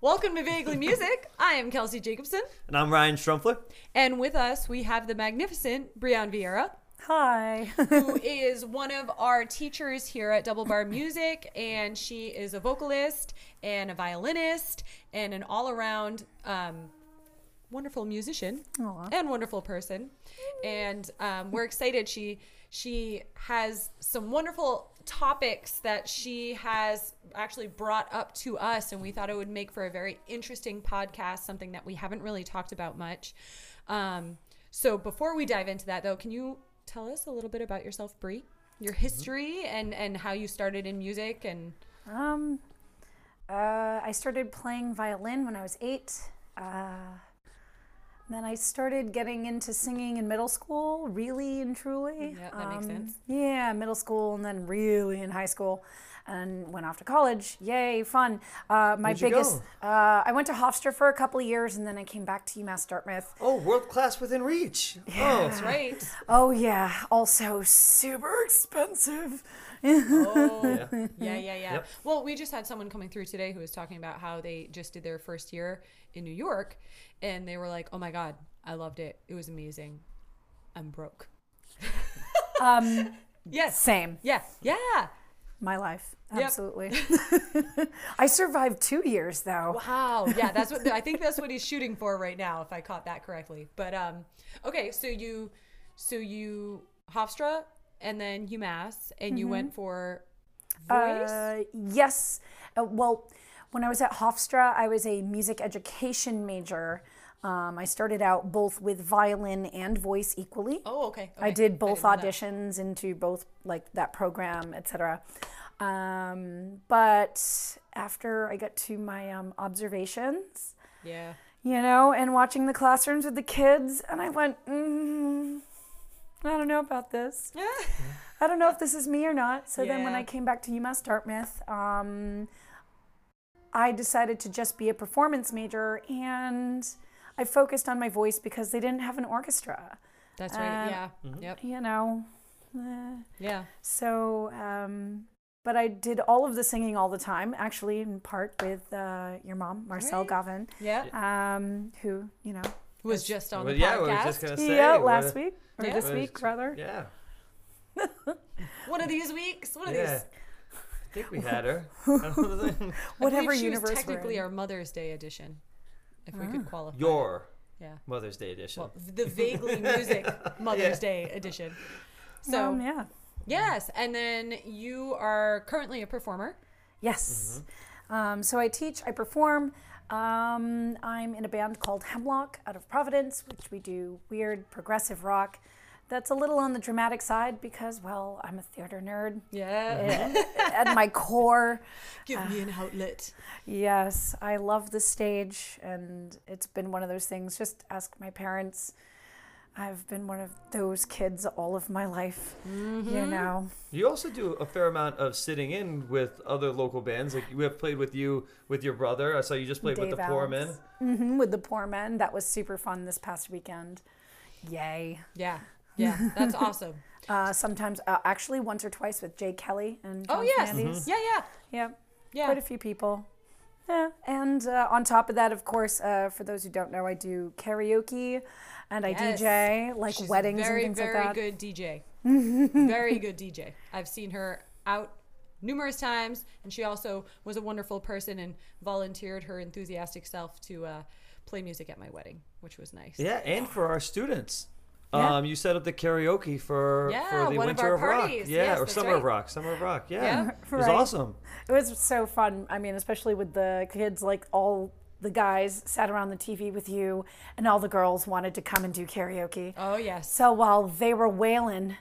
Welcome to Vaguely Music. I am Kelsey Jacobson, And I'm Ryan Strumpler. and with us we have the magnificent Brianne Vieira, Hi. who is one of our teachers here at Double Bar Music, and she is a vocalist and a violinist and an all-around um, wonderful musician Aw. and wonderful person. And um, we're excited. She she has some wonderful topics that she has actually brought up to us, and we thought it would make for a very interesting podcast. Something that we haven't really talked about much. Um, so before we dive into that, though, can you tell us a little bit about yourself, Brie? Your history and and how you started in music and Um, uh, I started playing violin when I was eight. Uh, then I started getting into singing in middle school, really and truly. Yeah, that makes sense. Yeah, middle school, and then really in high school, and went off to college. Yay, fun! Uh, my Where'd you biggest. Uh, I went to Hofstra for a couple of years, and then I came back to UMass Dartmouth. Oh, world class within reach. Oh, that's right. Oh yeah, also super expensive. Oh, yeah. yeah, yeah, yeah. Yep. Well, we just had someone coming through today who was talking about how they just did their first year in New York, and they were like, "Oh my god, I loved it. It was amazing. I'm broke." Um, Yes. same. Yeah. Yeah. My life, Yep. absolutely. I survived two years though. Wow. Yeah, that's what I think that's what he's shooting for right now, if I caught that correctly. But um, okay, so you, so you Hofstra and then UMass, and you went for voice. Uh, yes. Uh, well, when I was at Hofstra, I was a music education major. Um, I started out both with violin and voice equally. oh, okay. I did both that. auditions into both like that program, etc. Um, but after I got to my um, observations, Yeah. you know, and watching the classrooms with the kids, and I went, mm, I don't know about this. I don't know if this is me or not. So then when I came back to UMass Dartmouth, um, I decided to just be a performance major and I focused on my voice because they didn't have an orchestra, That's right. Uh, yeah. Yep. you know. Eh. Yeah. So, um, but I did all of the singing all the time, actually, in part with uh, your mom, Marcel Right. Gavin, Yeah. um, who, you know, Was just on Well, the yeah, podcast. we were just gonna say. yeah, last a- week or Yeah. this week, rather. Yeah. One of these weeks. One of Yeah. these. I think we had her. I don't know. I Whatever believe she universe was we're technically in. our Mother's Day edition, if we could qualify. Your yeah. Mother's Day edition. Well, the vaguely music Mother's Day edition. So Um, yeah. yes, and then you are currently a performer. Yes. Um, so I teach, I perform. Um, I'm in a band called Hemlock out of Providence, which we do weird progressive rock. That's a little on the dramatic side because, well, I'm a theater nerd Yeah. at my core. Give me an outlet. Yes, I love the stage, and it's been one of those things. Just ask my parents. I've been one of those kids all of my life. You know, You also do a fair amount of sitting in with other local bands. Like we have played with you with your brother. I saw you just played with Dave the Poor Men. Allen's. hmm with the poor men. That was super fun this past weekend. Yay. Yeah. Yeah. That's awesome. Uh, sometimes, uh, actually, once or twice with Jay Kelly and John oh yes. Fernandez. Yeah. Yeah. Yeah, Yeah. quite a few people. Yeah, and uh, on top of that, of course, uh, for those who don't know, I do karaoke and I Yes. DJ like She's weddings very, and things very like that. Very good DJ. very good DJ. I've seen her out numerous times, and she also was a wonderful person and volunteered her enthusiastic self to uh, play music at my wedding, which was nice. Yeah, and for our students. Yeah. Um, you set up the karaoke for Yeah, for the one of Winter our of, Rock. parties. Yeah, Yes, or Summer right. of Rock. Summer of Rock. Yeah, Yeah. it was awesome. It was so fun. I mean, especially with the kids, like all the guys sat around the TV with you, and all the girls wanted to come and do karaoke. Oh yes. So while they were wailing,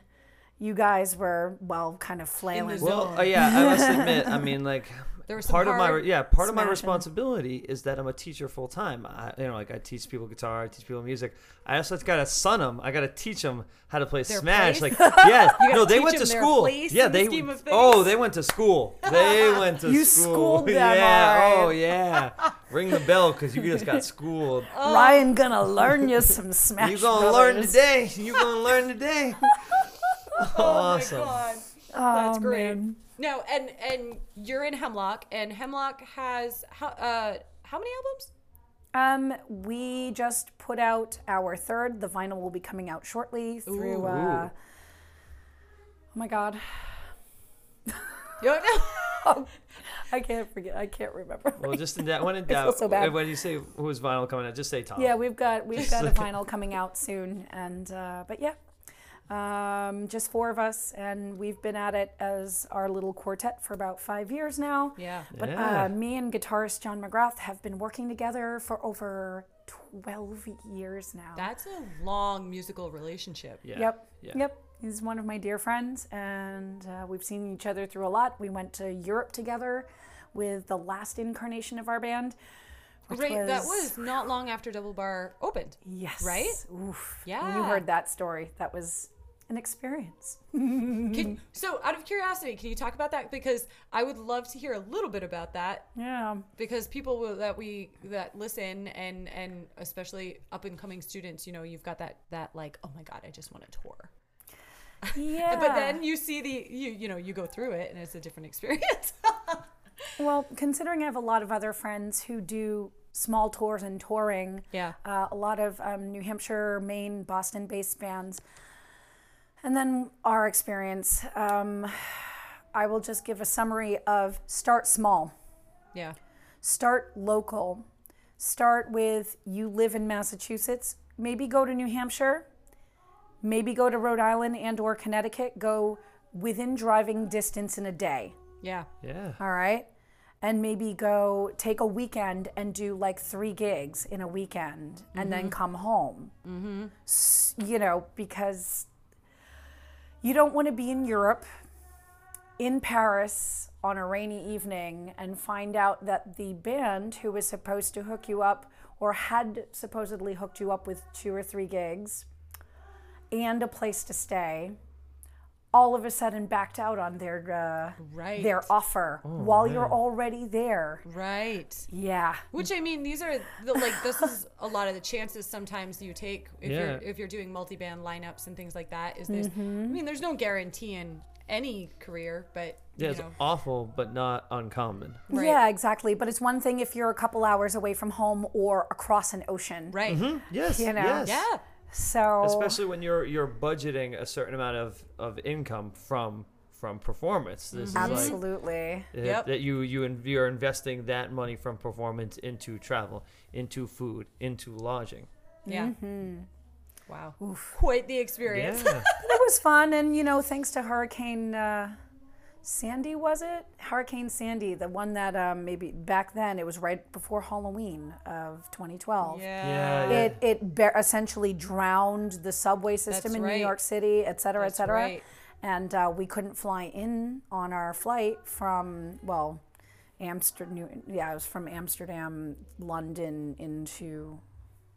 you guys were well, kind of flailing. Well, uh, yeah, I must admit. I mean, like, There was part of my yeah part of my responsibility is that I'm a teacher full time. I, you know, like I teach people guitar, I teach people music. I also gotta son them. I gotta teach them how to play Their Smash. place? Like yeah, no, they went to school. Yeah, in the they oh they went to school. They went to school. You school. schooled them, yeah. all right. Oh yeah. Ring the bell because you just got schooled. Ryan gonna learn you some Smash you gonna learn today. You gonna learn today. Awesome. Oh my god. Oh, That's great. man. No, and and you're in Hemlock, and Hemlock has how uh how many albums? Um, we just put out our third. The vinyl will be coming out shortly through. Uh, oh my god, You don't know? I can't forget. I can't remember. Well, just in that when in feel doubt, so bad. when you say who's vinyl coming out, just say Tom. Yeah, we've got we've got a vinyl coming out soon, and uh, but yeah, um, just four of us, and we've been at it as our little quartet for about five years now. Yeah. But Yeah. uh, me and guitarist John McGrath have been working together for over twelve years now. That's a long musical relationship. Yeah. Yep. Yeah. Yep. He's one of my dear friends, and uh, we've seen each other through a lot. We went to Europe together with the last incarnation of our band. Right, that was not long after Double Bar opened. Yes. right? Oof. When Yeah. you heard that story, that was an experience. Can, so, out of curiosity, can you talk about that? Because I would love to hear a little bit about that. Yeah. Because people will, that we that listen and and especially up and coming students, you know, you've got that that like, oh my god, I just want a tour. Yeah. But then you see the you you know you go through it and it's a different experience. Well, considering I have a lot of other friends who do small tours and touring, Yeah. uh, a lot of um, New Hampshire, Maine, Boston based bands. And then our experience, um, I will just give a summary of start small, yeah. start local, start with you live in Massachusetts, maybe go to New Hampshire, maybe go to Rhode Island and or Connecticut, go within driving distance in a day. Yeah. Yeah. All right. And maybe go take a weekend and do like three gigs in a weekend and then come home. Mm-hmm. You know, because you don't want to be in Europe, in Paris on a rainy evening and find out that the band who was supposed to hook you up or had supposedly hooked you up with two or three gigs and a place to stay all of a sudden backed out on their uh, Right. their offer while you're already there. Right. Yeah. Which I mean, these are the like this is a lot of the chances sometimes you take if Yeah. you're if you're doing multi-band lineups and things like that. Is this? Mm-hmm. I mean, there's no guarantee in any career, but Yeah, it's know, awful, but not uncommon. Right. Yeah, exactly. But it's one thing if you're a couple hours away from home or across an ocean. right? Yes. You know? Yes. Yeah. So Especially when you're you're budgeting a certain amount of, of income from from performance. This is like absolutely. uh, Yep. that you you in, you're investing that money from performance into travel, into food, into lodging. Yeah. Mm-hmm. Wow. Quite the experience. Yeah. it was fun and you know thanks to hurricane uh, sandy was it hurricane sandy the one that um, maybe back then it was right before halloween of 2012 Yeah. Yeah, yeah. it it ba- essentially drowned the subway system That's in right. new york city et cetera That's et cetera right. and uh, we couldn't fly in on our flight from well amsterdam yeah it was from amsterdam london into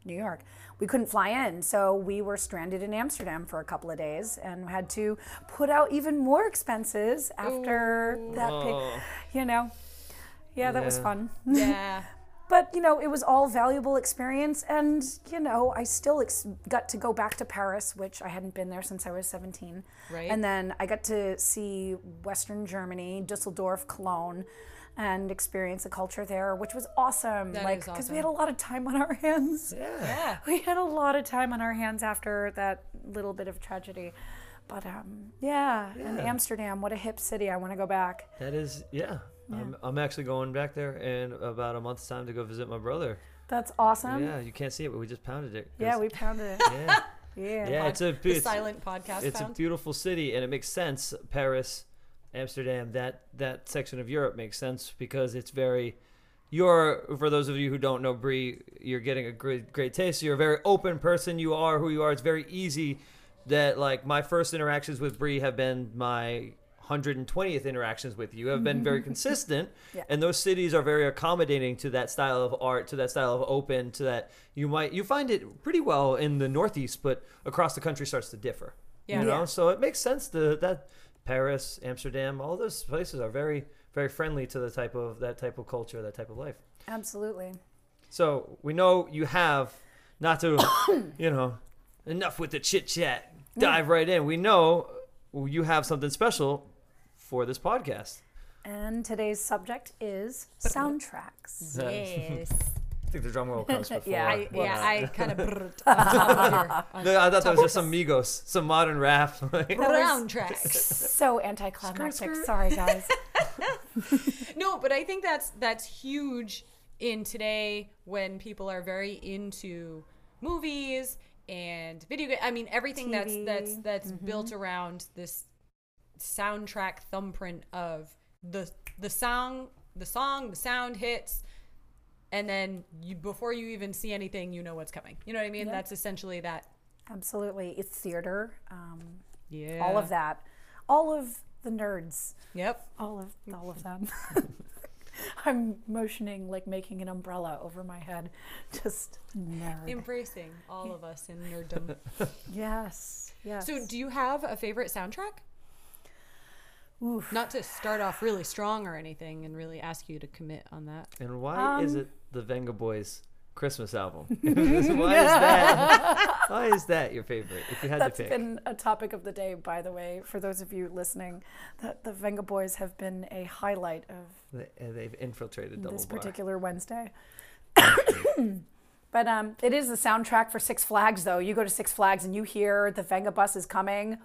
New York. We couldn't fly in, so we were stranded in Amsterdam for a couple of days and had to put out even more expenses after that Oh. you know. Yeah, that was fun. Yeah. But, you know, it was all valuable experience and, you know, I still ex- got to go back to Paris, which I hadn't been there since I was 17. Right. And then I got to see Western Germany, Dusseldorf, Cologne and experience the culture there, which was awesome. That like because awesome. we had a lot of time on our hands. Yeah. We had a lot of time on our hands after that little bit of tragedy. But um, yeah, and Amsterdam, what a hip city. I want to go back. That is, yeah. I'm, I'm actually going back there in about a month's time to go visit my brother. That's awesome. yeah, you can't see it, but we just pounded it. Yeah, we pounded it. Yeah, Yeah. yeah. It's a it's, silent podcast it's a beautiful city, and it makes sense. Paris, Amsterdam, that that section of Europe makes sense because it's very. You're for those of you who don't know Brie, you're getting a great great taste. You're a very open person. You are who you are. It's very easy that like my first interactions with Brie have been my 120th interactions with you have been very mm-hmm. consistent Yeah. and those cities are very accommodating to that style of art to that style of open to that you might you find it pretty well in the northeast but across the country starts to differ Yeah. you know Yeah. so it makes sense to that paris amsterdam all those places are very very friendly to the type of that type of culture that type of life Absolutely. so we know you have not to, you know, enough with the chit chat. Dive right in. We know you have something special for this podcast. And today's subject is soundtracks. Yes. I think the drum roll comes before. Yeah, I, Well, yeah, I kind of on No, I thought that was just some Migos, some modern rap. round tracks. So anticlimactic. Skirt, skirt. Sorry, guys. No, but I think that's that's huge in today when people are very into movies and video game. I mean, everything that's that's TV. that's mm-hmm. built around this soundtrack thumbprint of the the song, the song, the sound hits, and then you before you even see anything, you know what's coming. You know what I mean? Yeah. That's essentially that. Absolutely. It's theater. Um, Yeah. All of that. All of the nerds. Yep. All of all of them. I'm motioning like making an umbrella over my head. Just nerd. Embracing all of us in nerddom. yes. Yes. So, do you have a favorite soundtrack? Oof. Not to start off really strong or anything and really ask you to commit on that. and why is Um, it the Venga Boys Christmas album? why is that? Why is that your favorite? If you had That's to pick. been a topic of the day, by the way, for those of you listening. That the Venga Boys have been a highlight of They- uh, They've infiltrated this Bar. particular Wednesday. but um, it is the soundtrack for Six Flags, though. You go to Six Flags and you hear the Venga bus is coming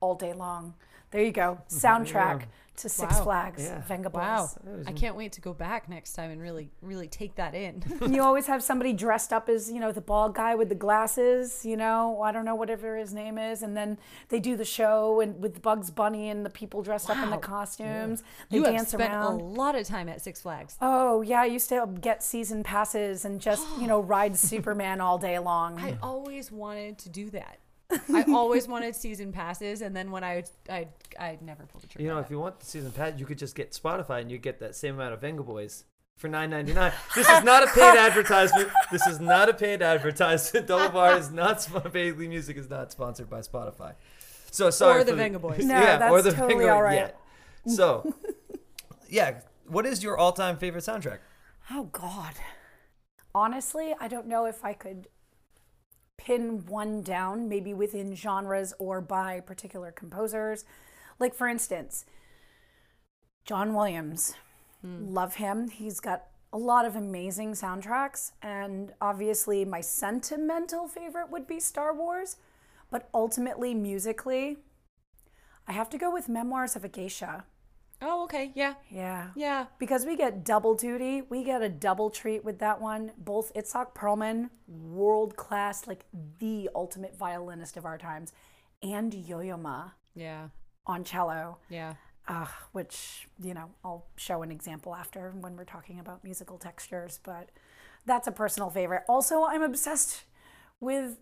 all day long. There you go. Soundtrack to Six Wow. Flags, Yeah. Venga Wow. Boys. That I can't wait to go back next time and really, really take that in. You always have somebody dressed up as, you know, the bald guy with the glasses, you know, I don't know whatever his name is, and then they do the show and with Bugs Bunny and the people dressed up in the Wow. costumes. They you have spent around. a lot of time at Six Flags. Oh yeah, I used to get season passes and just you know ride Superman all day long. I always wanted to do that. I always wanted season passes, and then when I I I never pulled the trigger. You know, on if you want the season pass, you could just get Spotify and you get that same amount of Venga Boys for nine ninety nine. This is not a paid advertisement. This is not a paid advertisement. Double Bar is not. sp- Vaguely Music is not sponsored by Spotify. So sorry Or the for Venga Boys. No, yeah, or that's the totally Venga all right. yet. So, yeah, what is your all time favorite soundtrack? oh God, honestly, I don't know if I could pin one down, maybe within genres or by particular composers. Like for instance, John Williams, hmm. love him. He's got a lot of amazing soundtracks, and obviously my sentimental favorite would be Star Wars, but ultimately musically. I have to go with Memoirs of a Geisha. Oh, okay, yeah, Yeah. yeah. Because we get double duty, we get a double treat with that one. Both Itzhak Perlman, world class, like the ultimate violinist of our times, and Yo-Yo Ma Yeah, on cello, yeah. uh, which, you know, I'll show an example after when we're talking about musical textures, but that's a personal favorite. Also, I'm obsessed with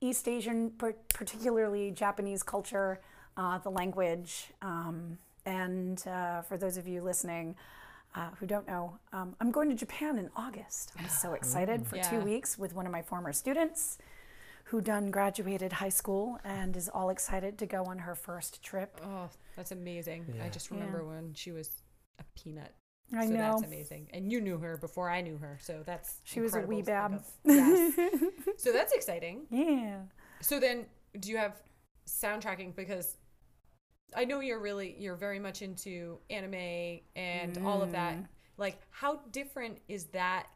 East Asian, par- particularly Japanese culture, uh, the language. Um, and uh, for those of you listening uh, who don't know, um, I'm going to Japan in August. I'm so excited for two weeks with one of my former students who done graduated high school and is all excited to go on her first trip. Oh, that's amazing. I just remember when she was a peanut. I so know. that's amazing. And you knew her before I knew her, so that's She was a wee to bab. Yes. so that's exciting. Yeah. So then, do you have soundtracking? Because I know you're really you're very much into anime and all of that. Mm. Like, how different is that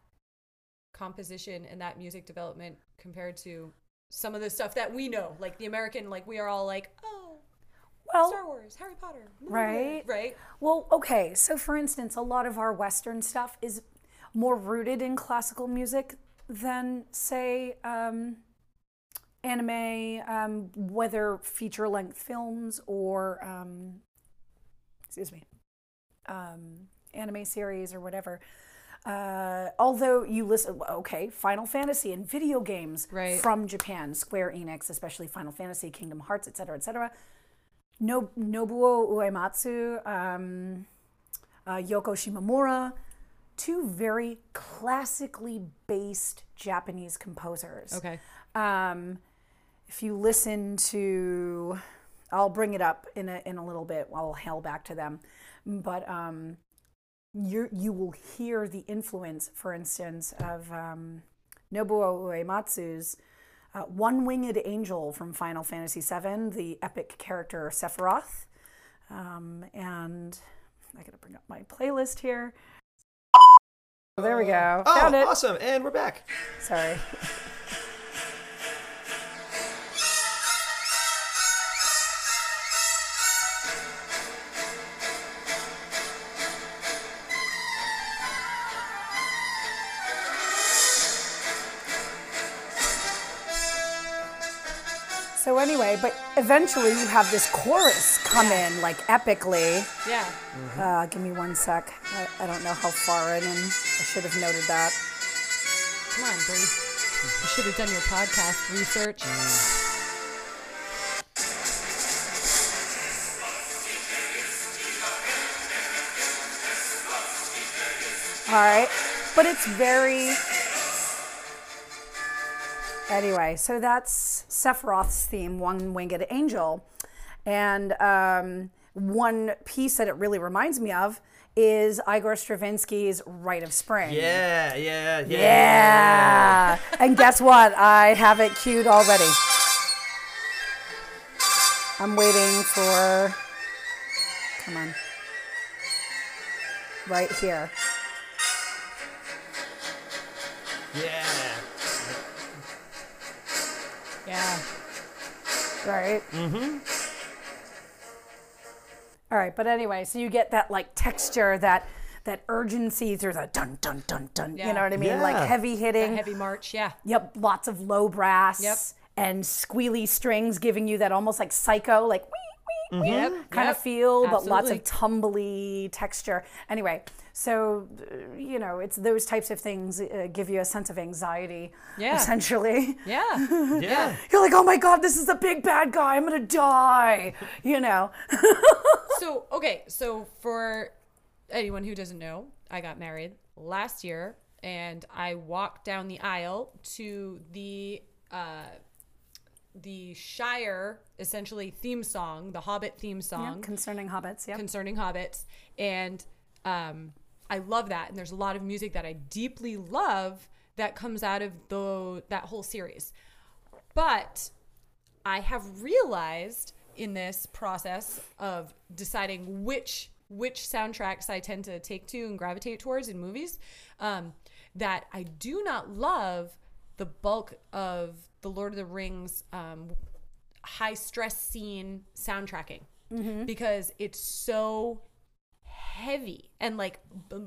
composition and that music development compared to some of the stuff that we know, like the American? Like we are all like, oh, Well, Star Wars, Harry Potter, Right. Right. Well, okay. So, for instance, a lot of our Western stuff is more rooted in classical music than, say, um, anime, um, whether feature length films or, um, excuse me, um, anime series or whatever. Uh, although you listen, okay, Final Fantasy and video games Right. from Japan, Square Enix, especially Final Fantasy, Kingdom Hearts, etc., etc no, Nobuo Uematsu, um, uh, Yoko Shimomura, two very classically based Japanese composers. Okay. Um, if you listen to, I'll bring it up in a in a little bit. I'll hail back to them, but um, you you will hear the influence, for instance, of um, Nobuo Uematsu's uh, One Winged Angel from Final Fantasy VII, the epic character Sephiroth, um, and I gotta bring up my playlist here. There we go. Oh, Found it. awesome! And we're back. Sorry. anyway, but eventually you have this chorus come in like epically. Yeah. Uh, give me one sec. I, I don't know how far in, and I should have noted that. Come on, Bree. You should have done your podcast research. All right. But it's very. Anyway, so that's Sephiroth's theme, One Winged Angel. And um, one piece that it really reminds me of is Igor Stravinsky's Rite of Spring. Yeah, yeah, yeah. Yeah. and guess what? I have it queued already. I'm waiting for. Come on. Right here. Yeah. Yeah. right? Mm-hmm. All right, but anyway, so you get that like texture, that that urgency through the dun dun dun dun. Yeah. You know what I mean? Yeah. Like heavy That hitting. heavy march. Yeah. Yep, lots of low brass. Yep. And squealy strings giving you that almost like psycho, like wee wee wee Yep. kind yep. of feel, but lots of tumbly texture. Anyway, so uh, you know, it's those types of things uh, give you a sense of anxiety. Yeah. Essentially. Yeah. Yeah. You're like, oh my God, this is the big bad guy. I'm going to die. You know? so okay so for anyone who doesn't know i got married last year and i walked down the aisle to the uh the shire essentially theme song the hobbit theme song Concerning hobbits. Yeah. concerning hobbits and um i love that and there's a lot of music that i deeply love that comes out of the that whole series. But I have realized in this process of deciding which which soundtracks I tend to take to and gravitate towards in movies, um, that I do not love the bulk of the Lord of the Rings um, high stress scene soundtracking. Because it's so heavy and like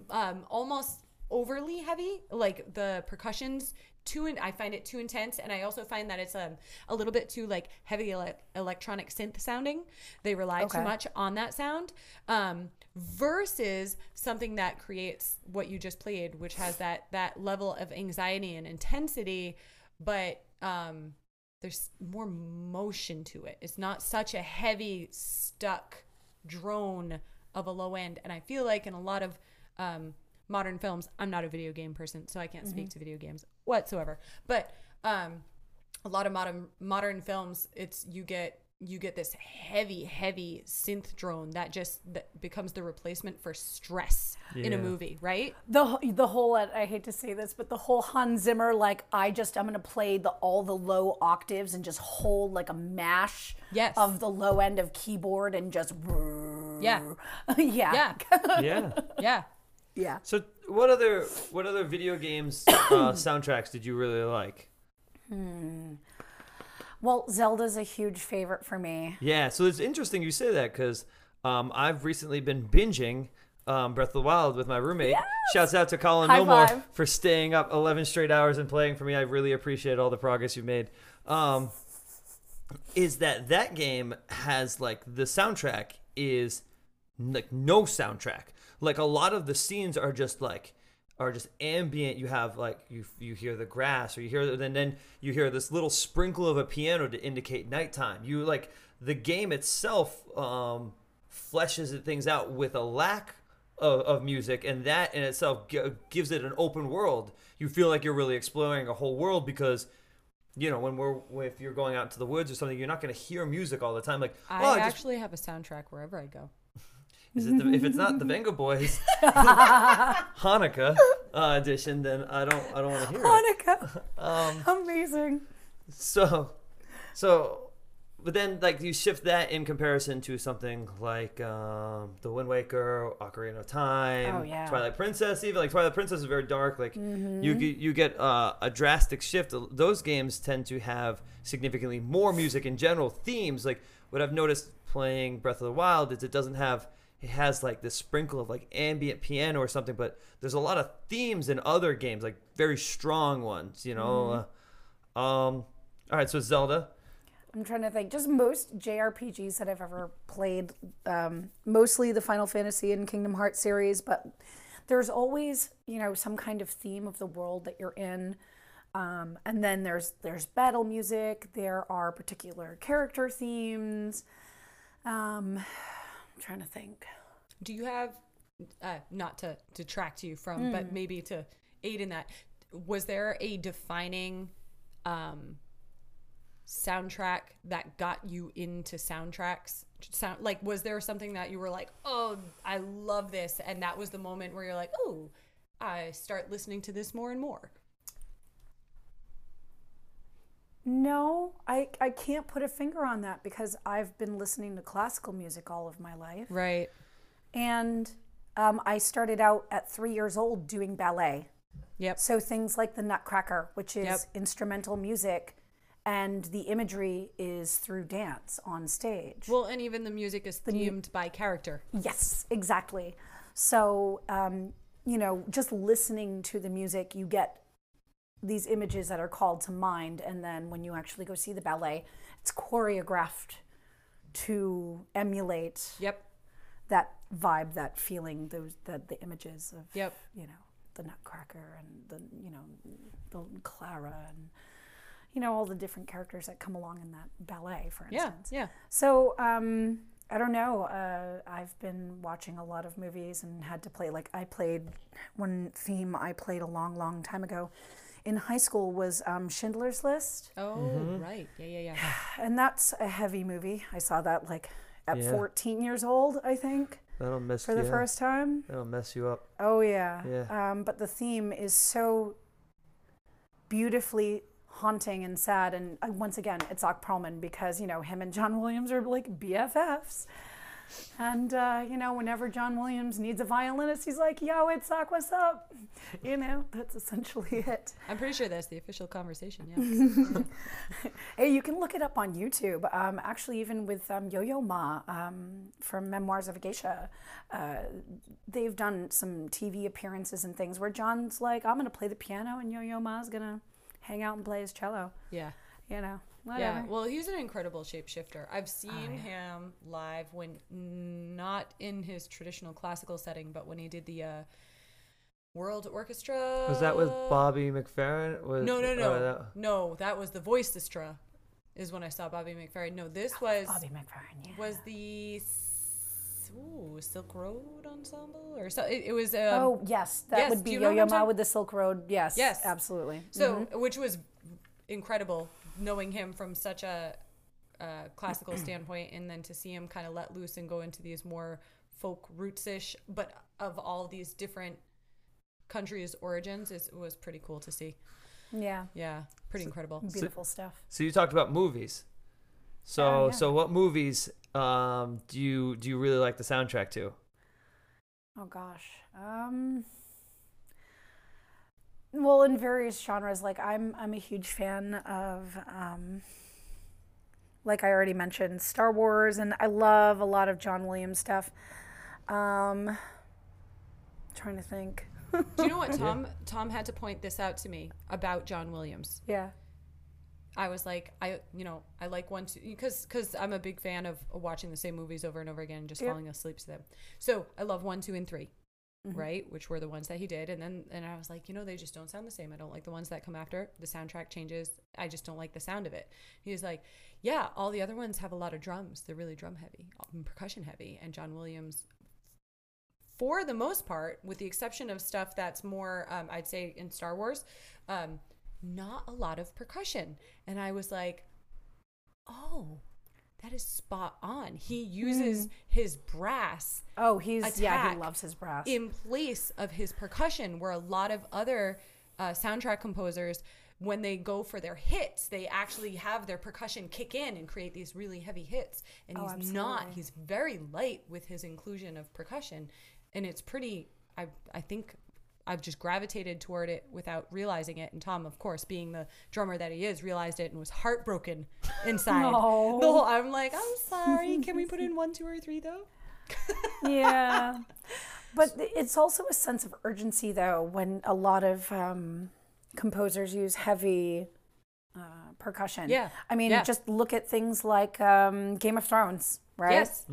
um, almost overly heavy like the percussions too in, i find it too intense and i also find that it's um, a little bit too like heavy ele- electronic synth sounding they rely too much on that sound um, versus something that creates what you just played which has that that level of anxiety and intensity but um, there's more motion to it. It's not such a heavy, stuck drone of a low end. And I feel like in a lot of um, modern films, I'm not a video game person, so I can't speak to video games whatsoever. But um, a lot of modern modern films, it's you get you get this heavy, heavy synth drone that just that becomes the replacement for stress in a movie, right? The, the whole, I hate to say this, but the whole Hans Zimmer, like, I just, I'm going to play the all the low octaves and just hold like a mash Yes. of the low end of keyboard and just. Yeah. yeah. Yeah. Yeah. Yeah. Yeah. So, what other what other video games uh, soundtracks did you really like? Hmm. Well, Zelda's a huge favorite for me. Yeah, so it's interesting you say that because um, I've recently been binging um, Breath of the Wild with my roommate. Shouts out to Colin High Milmore five. for staying up 11 straight hours and playing for me. I really appreciate all the progress you've made. Um, is that that game has like the soundtrack is like no soundtrack. Like a lot of the scenes are just like are just ambient. You have like you you hear the grass or you hear and then you hear this little sprinkle of a piano to indicate nighttime. You like the game itself um, fleshes things out with a lack of, of music, and that in itself g- gives it an open world. You feel like you're really exploring a whole world because. You know, when we're if you're going out into the woods or something, you're not going to hear music all the time. Like, I oh, I just actually have a soundtrack wherever I go. Is it the, if it's not the Venga Boys Hanukkah uh, edition, then I don't I don't want to hear it. Hanukkah. Um, Amazing. so, so, but then like you shift that in comparison to something like um, the Wind Waker, Ocarina of Time, Oh, yeah. Twilight Princess. Even like Twilight Princess is very dark. Like Mm-hmm. you get you get uh, a drastic shift. Those games tend to have significantly more music in general themes. Like what I've noticed playing Breath of the Wild is it doesn't have it has like this sprinkle of like ambient piano or something, but there's a lot of themes in other games, like very strong ones. You know. Uh, um. All right, so Zelda. I'm trying to think. Just most JRPGs that I've ever played, um, mostly the Final Fantasy and Kingdom Hearts series, but there's always, you know, some kind of theme of the world that you're in. Um, and then there's there's battle music. There are particular character themes. Um, I'm trying to think. Do you have, uh, not to detract you from, but Hmm. maybe to aid in that, was there a defining um, soundtrack that got you into soundtracks? Sound like was there something that you were like, oh, I love this, and that was the moment where you're like, oh, I start listening to this more and more. No, I, I can't put a finger on that because I've been listening to classical music all of my life. Right. And um, I started out at three years old doing ballet. Yep. So things like the Nutcracker, which is Yep. instrumental music, and the imagery is through dance on stage. Well, and even the music is themed by character. Yes, exactly. So, um, you know, just listening to the music, you get these images that are called to mind. And then when you actually go see the ballet, it's choreographed to emulate Yep. that vibe, that feeling, those that the images of Yep. you know the Nutcracker and the you know the Clara and you know all the different characters that come along in that ballet, for Yeah. instance. Yeah. So um, I don't know. Uh, I've been watching a lot of movies and had to play. Like I played one theme I played a long, long time ago in high school was um, Schindler's List, Oh, Mm-hmm. right. Yeah, yeah, yeah. and that's a heavy movie. I saw that like at Yeah. 14 years old, I think, That'll mess you up. for the yeah, first time. That'll mess you up. Oh yeah. Yeah. Um, but the theme is so beautifully haunting and sad. And uh, once again, Itzhak Perlman because you know him and John Williams are like BFFs. And uh, you know, whenever John Williams needs a violinist, he's like, "Yo, it's Zach, what's up?" You know, that's essentially it. I'm pretty sure that's the official conversation. Yeah. Hey, you can look it up on YouTube. Um, actually, even with um, Yo-Yo Ma um, from Memoirs of a Geisha, uh, they've done some TV appearances and things where John's like, "I'm gonna play the piano," and Yo-Yo Ma's gonna hang out and play his cello. yeah. You know, whatever. Yeah, well, he's an incredible shapeshifter. I've seen yeah. him live when not in his traditional classical setting, but when he did the uh, World Orchestra. Was that with Bobby McFerrin? Was, No, no, no, oh, that- no. That was the Voicestra. Is when I saw Bobby McFerrin. No, this was Bobby McFerrin. Yeah. was the s- ooh, Silk Road Ensemble or so. It, it was. Um, oh yes, that yes, would be you Yo-Yo Ma with the Silk Road. Yes. Yes. Absolutely. So, which was incredible, knowing him from such a, uh classical standpoint, and then to see him kind of let loose and go into these more folk roots-ish, but of all these different countries' origins, is, was pretty cool to see. yeah. Yeah, pretty incredible. Beautiful stuff. So you talked about movies. So Oh, yeah. so what movies um, do you do you really like the soundtrack to? Oh gosh. Um well in various genres like I'm I'm a huge fan of um like I already mentioned Star Wars and I love a lot of John Williams stuff. Um trying to think. Do you know what Tom Tom had to point this out to me about John Williams? Yeah. I was like, I you know, I like one two because because I'm a big fan of watching the same movies over and over again and just Yep. falling asleep to them. So I love one, two, and three. right? Which were the ones that he did. And then and I was like, you know, they just don't sound the same. I don't like the ones that come after. The soundtrack changes. I just don't like the sound of it. He was like, yeah, all the other ones have a lot of drums. They're really drum heavy, um, percussion heavy. And John Williams, for the most part, with the exception of stuff that's more, um, I'd say in Star Wars, um, not a lot of percussion. And I was like, oh, that is spot on. He uses his brass Oh, he's yeah, he loves his brass. in place of his percussion, where a lot of other uh, soundtrack composers, when they go for their hits, they actually have their percussion kick in and create these really heavy hits. And Oh, he's not. He's very light with his inclusion of percussion, and it's pretty. I I think. I've just gravitated toward it without realizing it. And Tom, of course, being the drummer that he is, realized it and was heartbroken inside. No. The whole, I'm like, I'm sorry. Can we put in one, two, or three though? yeah. But it's also a sense of urgency, though, when a lot of um, composers use heavy uh, percussion. Yeah. I mean, Yeah. just look at things like um, Game of Thrones, right? Yes.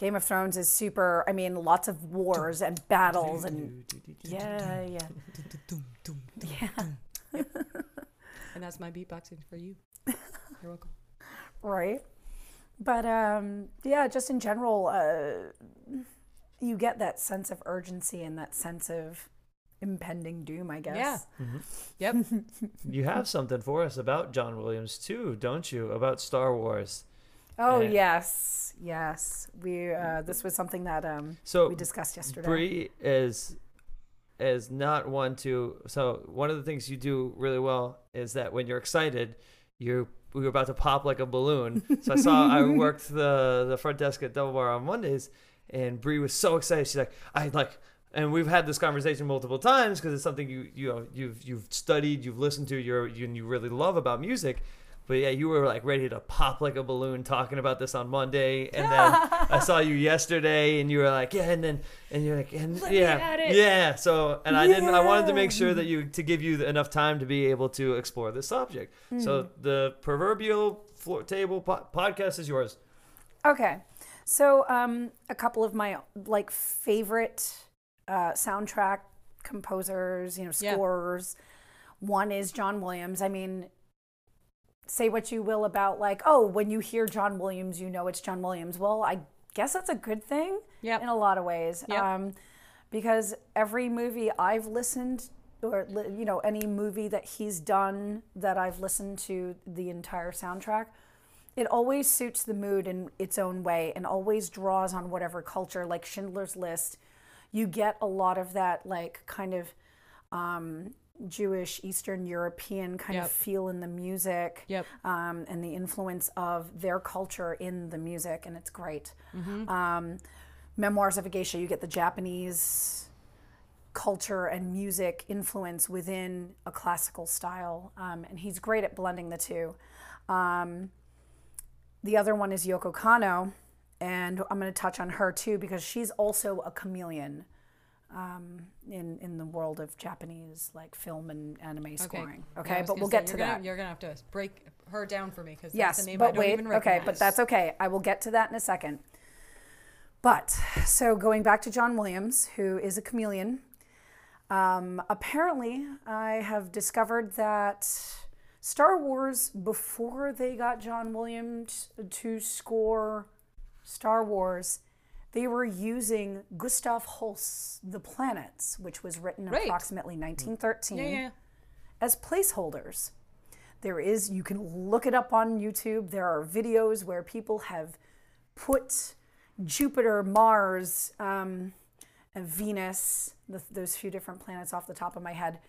Game of Thrones is super, I mean, lots of wars and battles and. Yeah, yeah. Yeah. And that's my beatboxing for you. You're welcome. right but um yeah just in general uh you get that sense of urgency and that sense of impending doom i guess Yeah. Yep. You have something for us about John Williams too, don't you? About Star Wars. Oh Yeah. yes yes we uh this was something that um So we discussed yesterday Bree is is not one to. So one of the things you do really well is that when you're excited, you we were about to pop like a balloon. So I saw I worked the the front desk at Double Bar on Mondays, and Bree was so excited. She's like, I like. And we've had this conversation multiple times because it's something you you know you've you've studied, you've listened to, you're you, you really love about music. But yeah, you were like ready to pop like a balloon talking about this on Monday, and then I saw you yesterday, and you were like, yeah, and then and you're like, and Let yeah, at it. yeah. So, and I didn't. I wanted to make sure that you to give you enough time to be able to explore this subject. So the proverbial floor table po- podcast is yours. Okay. So, um, a couple of my like favorite uh, soundtrack composers, you know, Yeah. One is John Williams. I mean, say what you will about like, oh, when you hear John Williams, you know it's John Williams. Well, I guess that's a good thing Yep. in a lot of ways. Yep. Um, because every movie I've listened or you know any movie that he's done that I've listened to the entire soundtrack it always suits the mood in its own way and always draws on whatever culture like Schindler's List you get a lot of that like kind of um, Jewish Eastern European kind Yep. of feel in the music Yep. um, and the influence of their culture in the music, and it's great. Mm-hmm. Um, Memoirs of a Geisha, you get the Japanese culture and music influence within a classical style, um, and he's great at blending the two. Um, the other one is Yoko Kanno, and I'm going to touch on her too because she's also a chameleon um, in in the world of Japanese like film and anime scoring. Okay, I but we'll say, get to gonna, that. You're gonna have to break her down for me because Yes, that's a name but I don't wait. Okay, but that's okay. I will get to that in a second. But so going back to John Williams, who is a chameleon. Um, apparently, I have discovered that Star Wars, before they got John Williams to score Star Wars, they were using Gustav Holst's The Planets, which was written Right. approximately 1913 yeah, yeah. as placeholders. There is, you can look it up on YouTube. There are videos where people have put Jupiter, Mars, um, and Venus, the, those few different planets off the top of my head,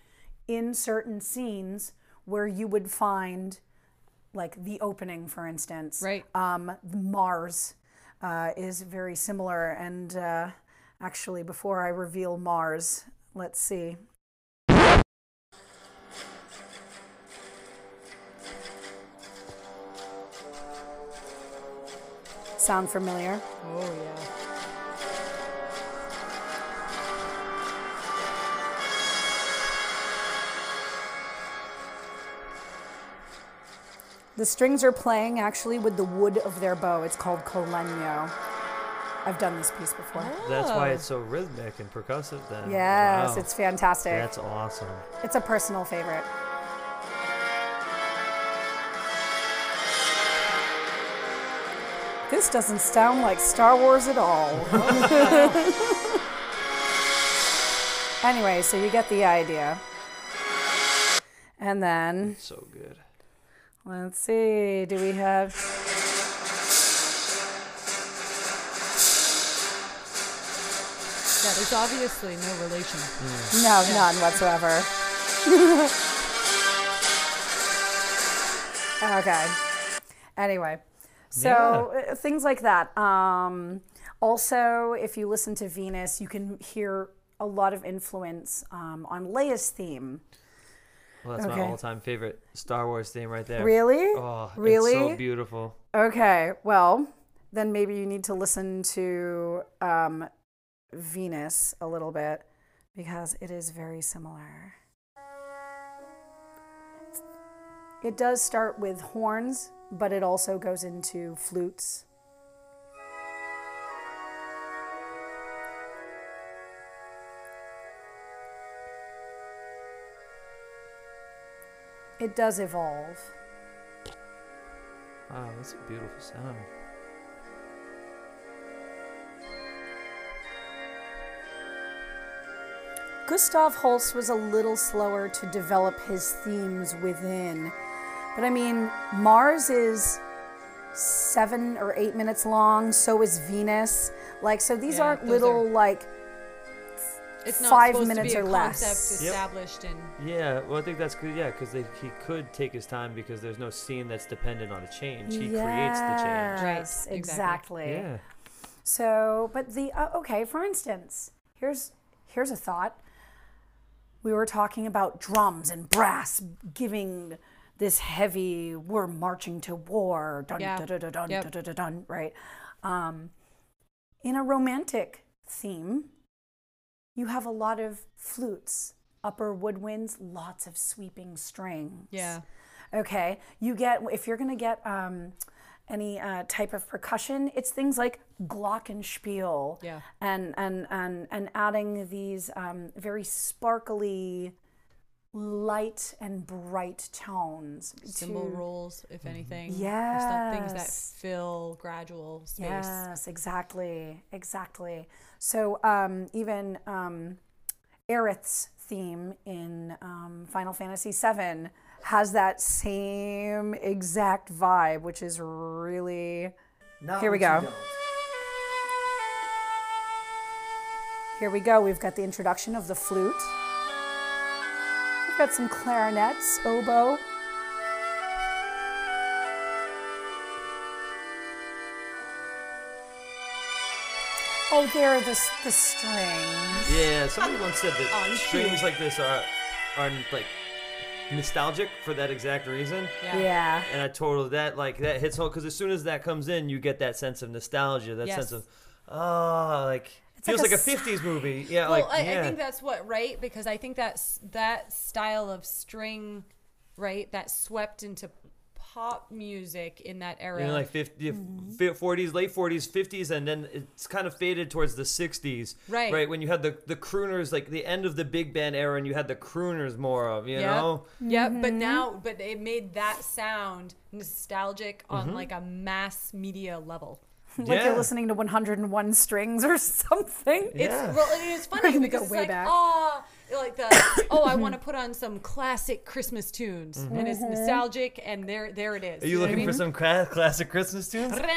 in certain scenes where you would find, like the opening, for instance. Right. Um, Mars uh, is very similar. And uh, actually, before I reveal Mars, let's see. Sound familiar? Oh yeah. The strings are playing actually with the wood of their bow. It's called col legno. I've done this piece before. That's why Oh. it's so rhythmic and percussive. Then. Yes, Wow. it's fantastic. That's awesome. It's a personal favorite. This doesn't sound like Star Wars at all. anyway, so you get the idea. And then, So good. Let's see, do we have. Yeah, there's obviously no relation. No, none whatsoever. okay. Anyway, so uh, things like that. Um, also, if you listen to Venus, you can hear a lot of influence um, on Leia's theme. Well, that's Okay. my all-time favorite Star Wars theme right there. Really? Oh, Really? It's so beautiful. Okay, well, then maybe you need to listen to um, Venus a little bit because it is very similar. It does start with horns, but it also goes into flutes. It does evolve. Wow, that's a beautiful sound. Gustav Holst was a little slower to develop his themes within. But I mean, Mars is seven or eight minutes long, so is Venus. Like, so these Yeah, aren't little, are- like, It's not Five minutes to be or a less. concept Yep. established in Yeah, well, I think that's good. Yeah, because he could take his time because there's no scene that's dependent on a change. He creates the change. Right, Yes, exactly. exactly. Yeah. So, but the uh, okay, for instance, here's here's a thought. We were talking about drums and brass giving this heavy we're marching to war dun Yeah. dun dun dun dun, Yep. dun, dun, dun, dun, right? Um, in a romantic theme, you have a lot of flutes, upper woodwinds, lots of sweeping strings. yeah. Okay, you get if you're gonna get um, any uh, type of percussion, it's things like glockenspiel, Yeah. and and and and adding these um, very sparkly, light and bright tones. Cymbal to- rolls, if anything. There's some things that fill gradual space. Yes, exactly, exactly. So um, even um, Aerith's theme in um, Final Fantasy VII has that same exact vibe, which is really. Here we go. Here we go. We've got the introduction of the flute. We've got some clarinets, oboe. Oh, there are the, the strings. Yeah, somebody once said that On strings cue. like this are are like nostalgic for that exact reason. Yeah. Yeah. And I totally that like that hits home because as soon as that comes in, you get that sense of nostalgia, that Yes. sense of ah, like like feels a like a '50s movie. Yeah, Well, like I, yeah. I think that's what right because I think that's that style of string, right, that swept into pop music in that era. you know, like 50, Mm-hmm. 40s, late 40s, 50s, and then it's kind of faded towards the 60s. Right. Right. When you had the, the crooners, like the end of the big band era, and you had the crooners more of, you Yep. know? Yeah, Mm-hmm. but now, but it made that sound nostalgic on Mm-hmm. like a mass media level. like Yeah. you're listening to 101 strings or something. It's Yeah. well, it's funny Go because it's way like, back. oh, like the oh, I want to put on some classic Christmas tunes, and it's nostalgic, and there, there it is. Mm-hmm. Are you know what I looking for mean? some cla- classic Christmas tunes? Do Do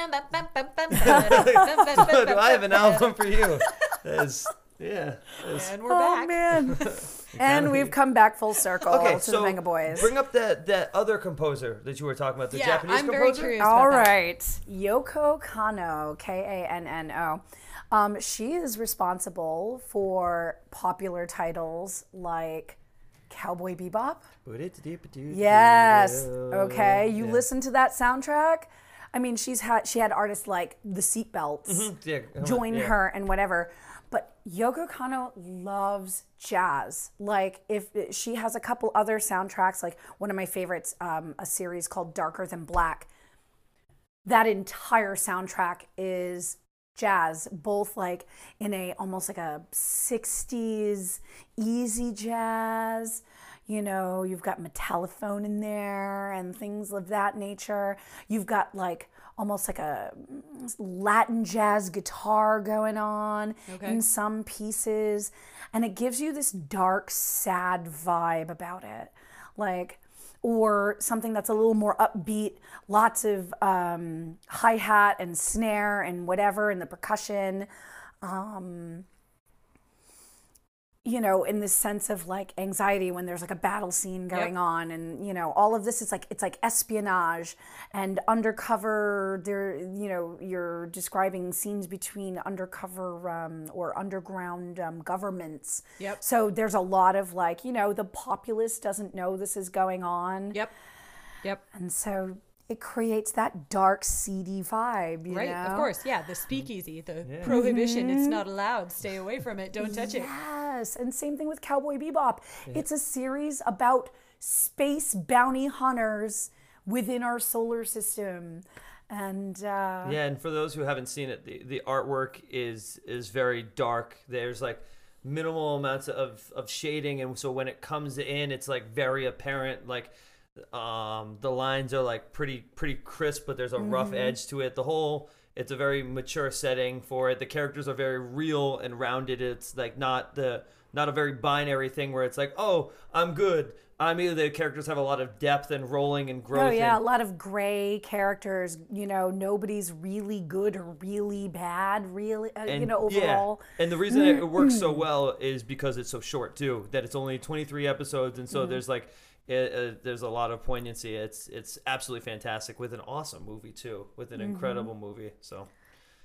I have an album for you? That is, yeah. that is- And we're oh back. man. And we've come back full circle Okay, to so the Venga Boys. bring up that that other composer that you were talking about, the Yeah, Japanese I'm very composer. curious. All about that. Yoko Kanno, K A N N O. Um, she is responsible for popular titles like Cowboy Bebop. Yes. Okay. You Yeah. listen to that soundtrack. I mean, she's had she had artists like the Seatbelts Yeah, come on, join yeah. her and whatever. But Yoko Kanno loves jazz. Like if she has a couple other soundtracks, like one of my favorites, um, a series called Darker Than Black. That entire soundtrack is jazz, both like in a almost like a 60s easy jazz. You know, you've got Metallophone in there and things of that nature. You've got like almost like a Latin jazz guitar going on Okay. in some pieces. And it gives you this dark, sad vibe about it. Like, or something that's a little more upbeat, lots of um, hi hat and snare and whatever, and the percussion. Um, you know, in this sense of like anxiety when there's like a battle scene going Yep. on, and you know, all of this is like it's like espionage and undercover. There, you know, you're describing scenes between undercover um, or underground um, governments. Yep. So there's a lot of like, you know, the populace doesn't know this is going on. Yep. Yep. And so it creates that dark, seedy vibe, you Right. know? Of course. Yeah. The speakeasy, the Yeah. prohibition. It's not allowed. Stay away from it. Don't touch it. Yes, and same thing with Cowboy Bebop. It's a series about space bounty hunters within our solar system. And uh, Yeah, and for those who haven't seen it, the, the artwork is is very dark. There's like minimal amounts of, of shading, and so when it comes in, it's like very apparent. Like um, the lines are like pretty pretty crisp, but there's a rough edge to it. The whole it's a very mature setting for it. The characters are very real and rounded. It's like not the not a very binary thing where it's like, oh, I'm good. I'm either. The characters have a lot of depth and rolling and growth. Oh yeah, a lot of gray characters. You know, nobody's really good or really bad. Really, uh, you know, overall. Yeah. And the reason it works so well is because it's so short too. That it's only 23 episodes, and so Mm-hmm. there's like it, uh, there's a lot of poignancy. It's it's absolutely fantastic with an awesome movie too, with Mm-hmm. an incredible movie. So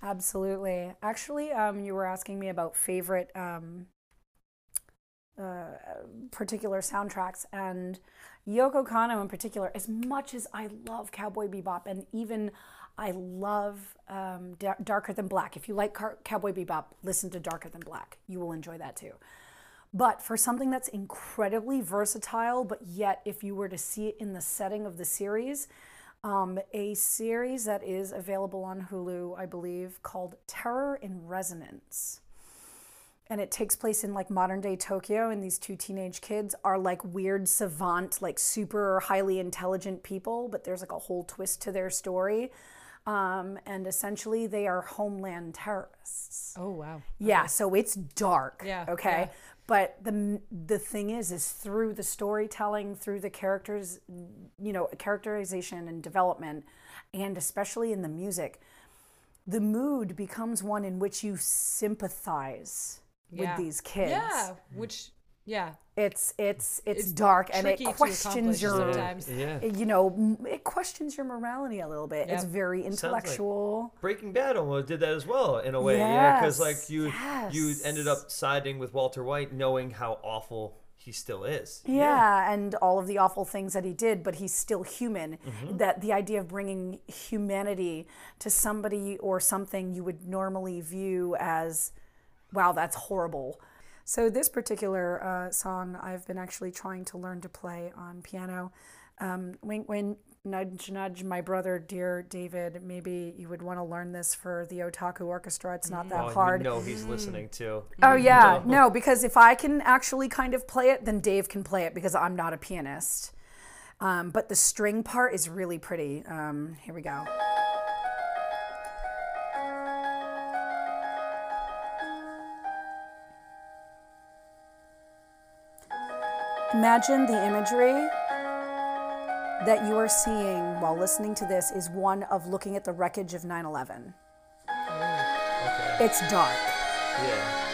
Absolutely. Actually, um, you were asking me about favorite um, uh, particular soundtracks, and Yoko Kanno in particular. As much as I love Cowboy Bebop, and even I love um, Da- Darker Than Black. If you like Car- Cowboy Bebop, listen to Darker Than Black. You will enjoy that too. But for something that's incredibly versatile, but yet if you were to see it in the setting of the series, um, a series that is available on Hulu, I believe, called Terror in Resonance. And it takes place in like modern day Tokyo, and these two teenage kids are like weird savant, like super highly intelligent people, but there's like a whole twist to their story. Um, and essentially, they are homeland terrorists. Oh, wow. Yeah, so it's dark. Yeah, Okay. yeah. But the the thing is, is through the storytelling, through the characters, you know, characterization and development, and especially in the music, the mood becomes one in which you sympathize Yeah. with these kids. Yeah. Which, yeah. It's it's it's, It's dark and it questions your sometimes. yeah. you know it questions your morality a little bit. It's Yep. very like- intellectual. Breaking Bad almost did that as well in a way. Yeah, because like you you ended up siding with Walter White, knowing how awful he still is. Yeah, and all of the awful things that he did, but he's still human. Mm-hmm. That the idea of bringing humanity to somebody or something you would normally view as, wow, that's horrible. So, this particular uh, song I've been actually trying to learn to play on piano. Um, wink, wink, nudge, nudge, my brother, dear David, maybe you would want to learn this for the Otaku Orchestra. It's not that Oh, hard. you know he's listening too. Oh yeah, No. no, because if I can actually kind of play it, then Dave can play it because I'm not a pianist. Um, but the string part is really pretty. Um, here we go. Imagine the imagery that you are seeing while listening to this is one of looking at the wreckage of 9 11. Okay. It's dark. Yeah. Yeah,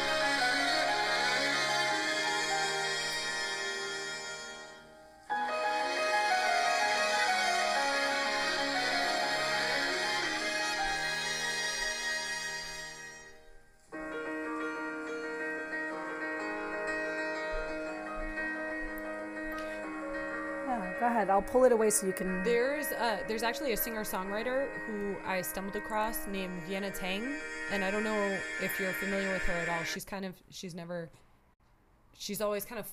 pull it away so you can. There's uh, there's actually a singer songwriter who I stumbled across named Vienna Teng, and I don't know if you're familiar with her at all. She's kind of she's never she's always kind of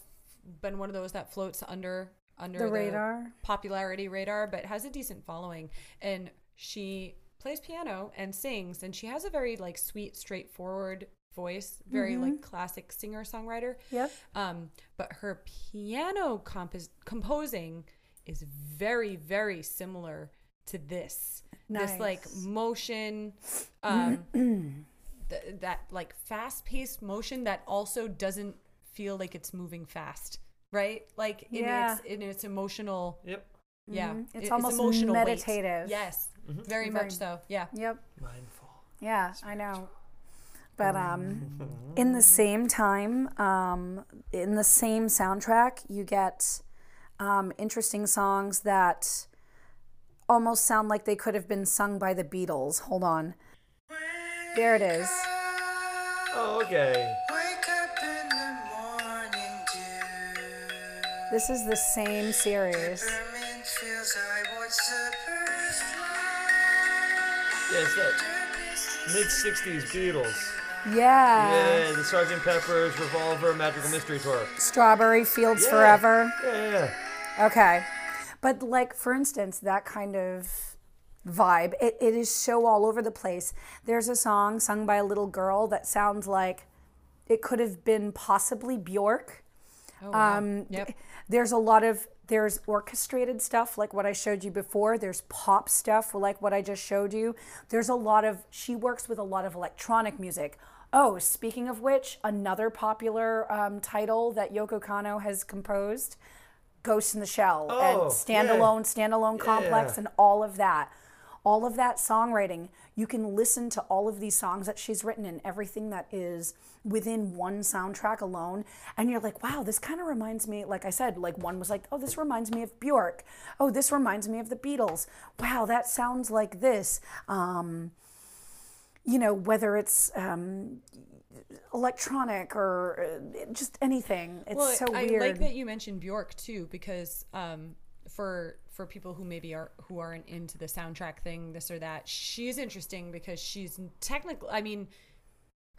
been one of those that floats under under The radar? popularity radar, but has a decent following. And she plays piano and sings, and she has a very like sweet, straightforward voice, very like classic singer songwriter. Yep. Um, but her piano compos- composing is very, very similar to this. This like motion, um, th- that like fast-paced motion that also doesn't feel like it's moving fast, right? Like in Yeah. its in its emotional, Yep. yeah, Mhm. It's it- almost emotional weight. meditative. Yes, very Very- much so. Yeah. Yep. Mindful. Yeah, I know. But um, in the same time, um, in the same soundtrack, you get um, interesting songs that almost sound like they could have been sung by the Beatles. Hold on. There it is. Oh, okay. Wake up in the morning dew. This is the same series. Peppermint feels I watch the birds fly. Yeah, it's that mid '60s Beatles. Yeah. Yeah, the Sgt. Pepper's Revolver Magical Mystery Tour. Strawberry Fields Yeah. Forever. Yeah, yeah, yeah. Okay. But like for instance, that kind of vibe, it, it is so all over the place. There's a song sung by a little girl that sounds like it could have been possibly Bjork. Oh, wow. Um, yep. There's a lot of there's orchestrated stuff like what I showed you before. There's pop stuff like what I just showed you. There's a lot of she works with a lot of electronic music. Oh, speaking of which, another popular um, title that Yoko Kanno has composed, Ghost in the Shell Oh, and yeah. standalone, standalone complex, Yeah. and all of that. All of that songwriting, you can listen to all of these songs that she's written and everything that is within one soundtrack alone. And you're like, wow, this kind of reminds me, like I said, like one was like, oh, this reminds me of Bjork. Oh, this reminds me of the Beatles. Wow, that sounds like this. Um, you know, whether it's um, electronic or uh, just anything. It's well, so I weird. I like that you mentioned Bjork too, because um, for for people who maybe are who aren't into the soundtrack thing, this or that, she's interesting because she's technically, I mean,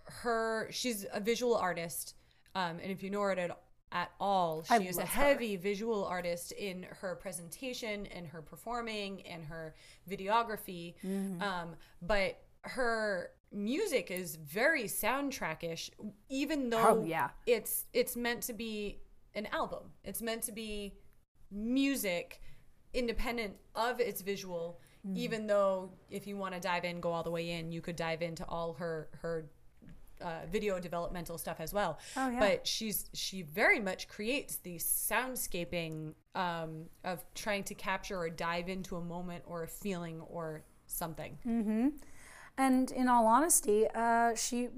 her she's a visual artist, um, and if you know her at at all, I she is a love her. heavy visual artist in her presentation and her performing and her videography. Mm-hmm. Um, but her music is very soundtrackish, even though Oh, yeah. it's it's meant to be an album. It's meant to be music independent of its visual. Mm. Even though if you want to dive in, go all the way in, you could dive into all her her uh, video developmental stuff as well. Oh, yeah. But she's she very much creates the soundscaping um, of trying to capture or dive into a moment or a feeling or something. Mm. And in all honesty, uh, she,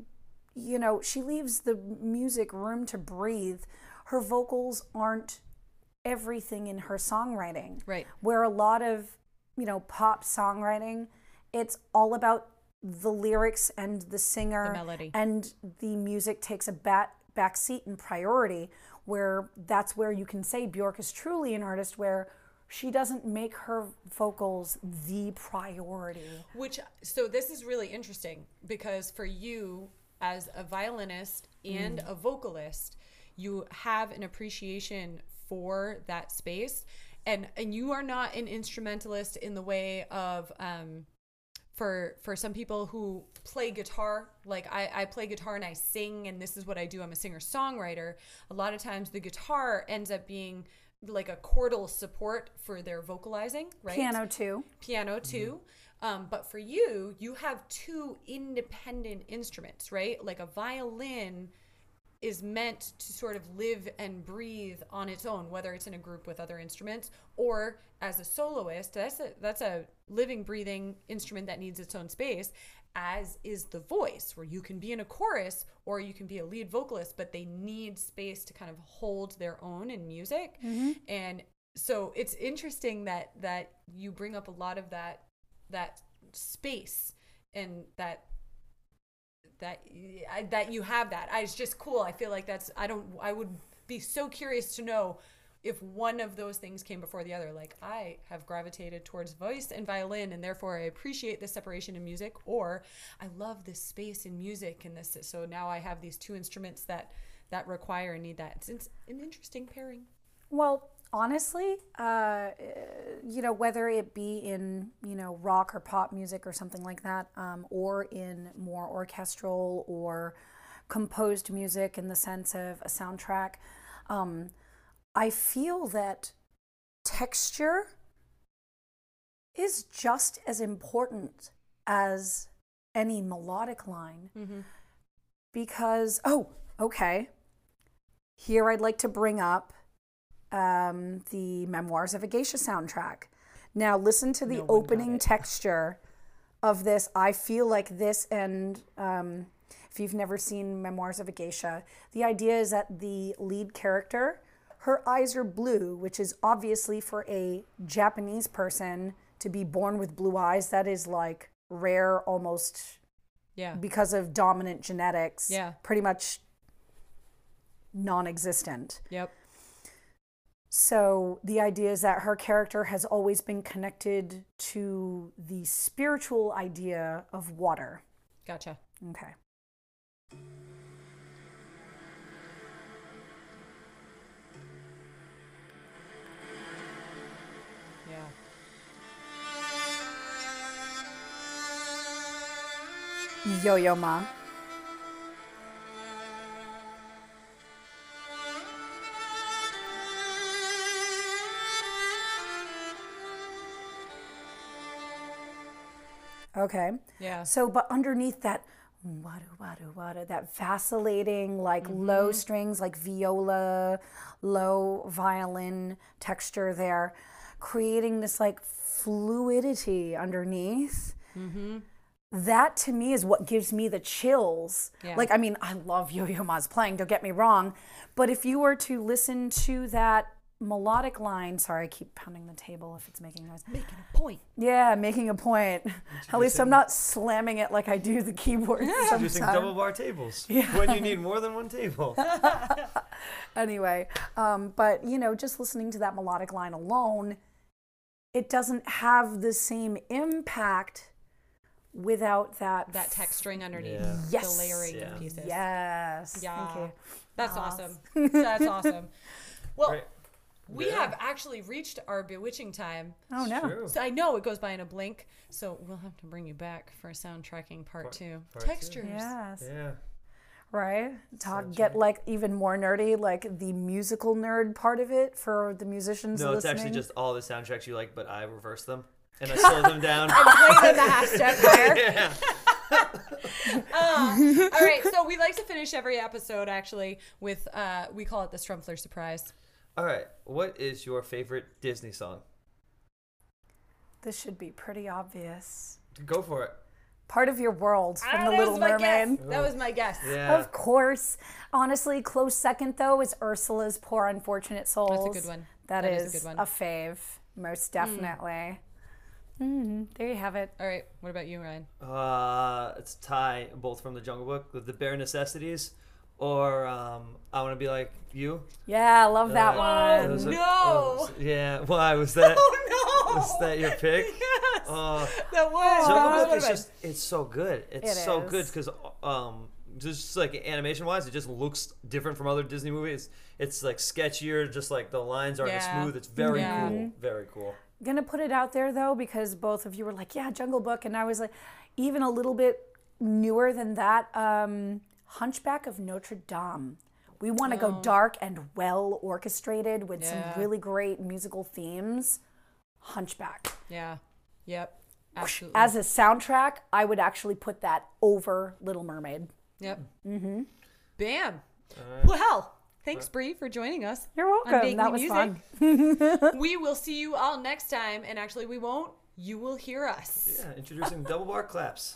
you know, she leaves the music room to breathe. Her vocals aren't everything in her songwriting. Right. Where a lot of, you know, pop songwriting, it's all about the lyrics and the singer The melody. and the music takes a bat, back seat and priority where that's where you can say Bjork is truly an artist where she doesn't make her vocals the priority. Which so this is really interesting because for you as a violinist and a vocalist, you have an appreciation for that space, and and you are not an instrumentalist in the way of um, for for some people who play guitar like I, I play guitar and i sing and this is what i do. I'm a singer songwriter a lot of times the guitar ends up being like a chordal support for their vocalizing right Piano too. piano too. Um, but for you, you have two independent instruments, right? Like a violin is meant to sort of live and breathe on its own, whether it's in a group with other instruments or as a soloist. That's a that's a living, breathing instrument that needs its own space. As is the voice, where you can be in a chorus or you can be a lead vocalist, but they need space to kind of hold their own in music. Mm-hmm. And so it's interesting that that you bring up a lot of that that space and that that I, that you have that. I, it's just cool. I feel like that's I don't I would be so curious to know if one of those things came before the other. Like I have gravitated towards voice and violin and therefore I appreciate the separation in music or I love this space in music and this so now I have these two instruments that that require and need that. It's, it's an interesting pairing. Well, honestly, uh, you know, whether it be in you know rock or pop music or something like that, um, or in more orchestral or composed music in the sense of a soundtrack, um, I feel that texture is just as important as any melodic line because oh okay. Here i'd like to bring up um, the memoirs of a geisha soundtrack. Now listen to the No opening texture of this. I feel like this and um, if you've never seen memoirs of a geisha the idea is that the lead character her eyes are blue which is obviously for a japanese person to be born with blue eyes that is like rare almost Yeah. because of dominant genetics Yeah. pretty much non-existent Yep. so the idea is that her character has always been connected to the spiritual idea of water Gotcha. okay yo-yo ma okay Yeah. So, but underneath that, wadu wadu wadu, that vacillating, like mm-hmm. low strings, like viola, low violin texture there, creating this like fluidity underneath. Mm-hmm. That to me is what gives me the chills. Yeah. Like, I mean, I love Yo Yo Ma's playing, don't get me wrong. But if you were to listen to that melodic line, sorry, I keep pounding the table if it's making noise. Making a point. Yeah, making a point. At least I'm not slamming it like I do the keyboard. Using sometimes. double bar tables when you need more than one table. Anyway, um, but you know, just listening to that melodic line alone, it doesn't have the same impact without that. That texturing underneath Yeah. Yes. the layering Yeah. of pieces. Yes. Yeah. Thank you. That's awesome. That's awesome. Well, Right. we Yeah. have actually reached our bewitching time. Oh no. So I know it goes by in a blink, so we'll have to bring you back for a soundtracking part, Part- two. part two. Textures. Yes. Yeah. Right. Talk. Get like even more nerdy, like the musical nerd part of it for the musicians No, it's actually just all the soundtracks you like, but I reverse them and I slow them down. I play the hashtag there. yeah. All right, so we like to finish every episode actually with uh, we call it the Strumpler surprise. All right. What is your favorite Disney song? This should be pretty obvious. Go for it. Part of your world from Ah, The Little Mermaid. That was my guess. Yeah. Of course. Honestly, close second though is Ursula's Poor Unfortunate Souls. That's a good one. that That is, is a good a, fave, most definitely. Mhm. There you have it. All right, what about you, Ryan? Uh, it's Ty, both from the Jungle Book with the bare necessities, or um, I want to be like you. Yeah, I love that Uh, one. those are- no. oh, yeah. Why was that? Oh no! Was that your pick? Yes, Uh, that was. Jungle That Book would've is just it's so good. It's It so good because um just like animation wise, it just looks different from other Disney movies. It's like sketchier, just like the lines aren't as smooth. It's very Yeah. cool. Very cool. Gonna put it out there though, because both of you were like, yeah, Jungle Book. And I was like, even a little bit newer than that, um, Hunchback of Notre Dame. We want to go dark and well orchestrated with Yeah. some really great musical themes. Hunchback. Yeah. Yep. Absolutely. As a soundtrack, I would actually put that over Little Mermaid. yep. Mm-hmm. Bam. Well, thanks, Bree, for joining us. You're welcome. Bake That was Music. fun. we will see you all next time, and actually, we won't. You will hear us. Yeah, introducing double bar claps.